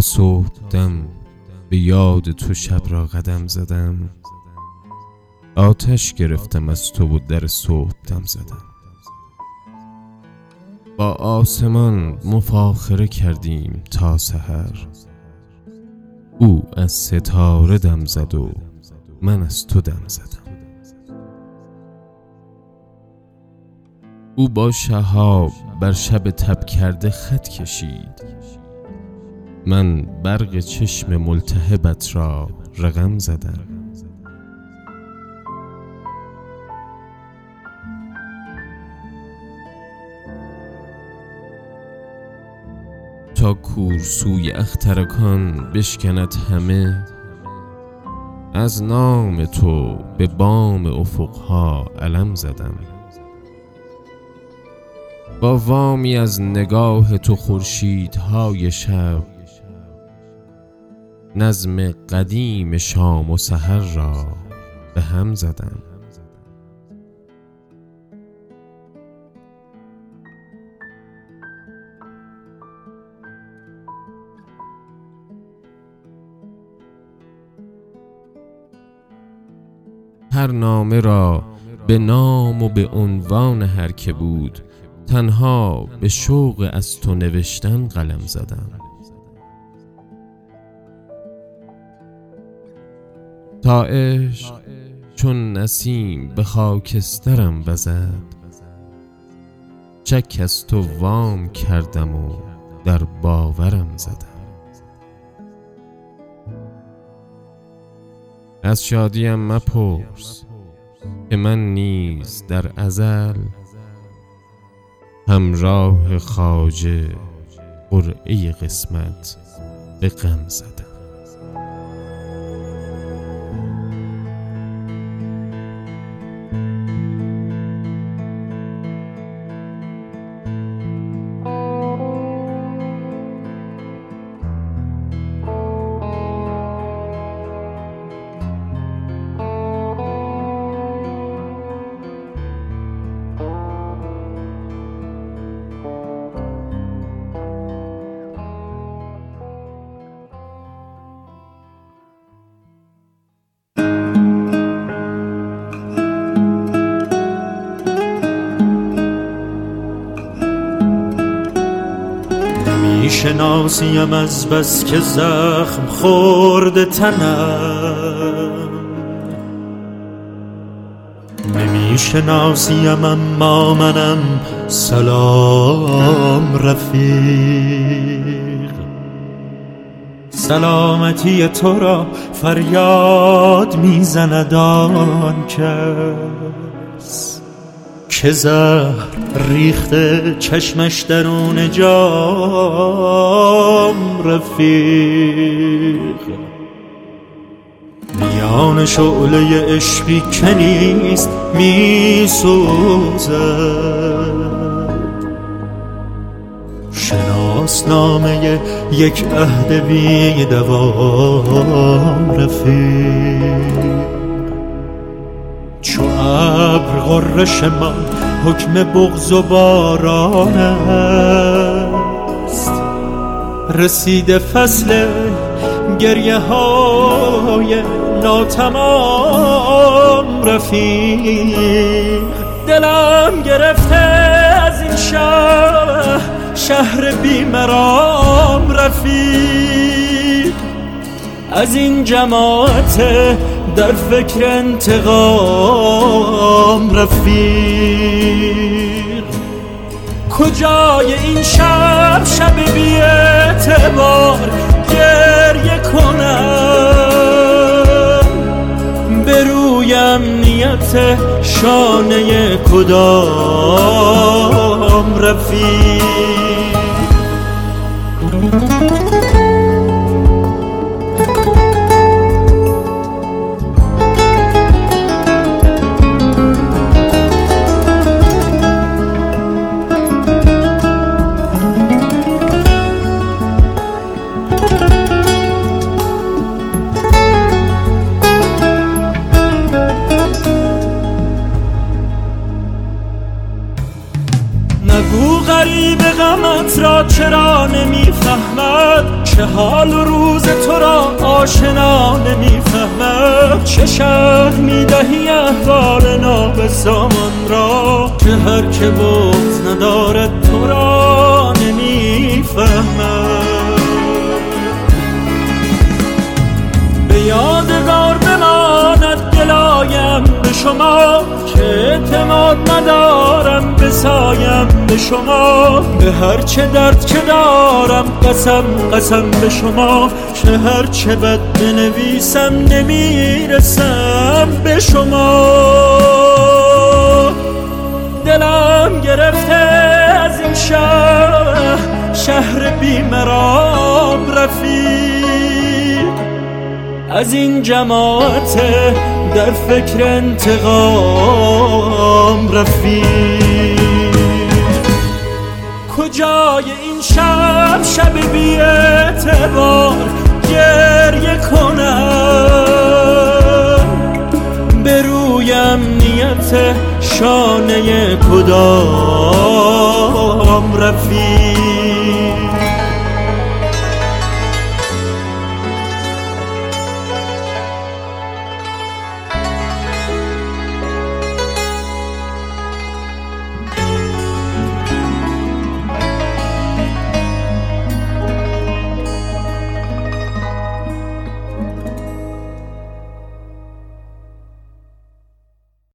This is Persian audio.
تا صبحدم به یاد تو شب را قدم زدم. آتش گرفتم از تو و در صبحدم زدم. با آسمان مفاخره کردیم تا سحر. او از ستاره دم زد و من از تو دم زدم. او با شهاب بر شب تب کرده خط کشید. من برق چشم ملتهبت را رقم زدم. تا کورسوی اخترکان بشکند همه از نام تو به بام افقها علم زدم. با وامی از نگاه تو خورشیدهای شب نظم قدیم شام و سحر را به هم زدم. هر نامه را به نام و به عنوان هر که بود تنها به شوق از تو نوشتن قلم زدم. تا چون نسیم به خاکسترم وزد. چک از تو وام کردم و در باورم زدم. از شادیم مپرس که من نیز در ازل. همراه خاجه قرعه قسمت به غم زدم. شناسیم از بس که زخم خورده تنم. نمی شناسیم اما منم سلام رفیق. سلامتی تو را فریاد می‌زند آن کس. که زهر ریخته چشمش درون جام رفیق. میان شعله عشقی که نیست میسوزد. شناسنامه یک عهد بی دوام رفیق. ابر غرش من حکم بغز و باران است. رسیده فصل گریه های ناتمام رفیق. دلم گرفته از این شهر شهر بیمرام رفیق. از این جماعت در فکر انتقام رفیق. کجای این شب؟ شب بی اعتبار گریه کنم. برویم نیت شانه کدام رفیق؟ غریب غمت را چرا نمی‌فهمد؟ چه حال و روز تو را آشنا نمی‌فهمد؟ چه شهر می‌دهی احوال نابسامان را؟ که هر که بود ندارد تو را شما که اعتماد ندارم بسایم به شما؟ به هر چه درد که دارم قسم قسم به شما. که هر چه بد بنویسم نمی‌رسم به شما. دلم گرفته از این شهر شهر بیمرام رفیق. از این جماعت در فکر انتقام رفیق کجای این شب شب بی اعتبار گریه کنم؟ به رویم نیت شانه کدام رفیق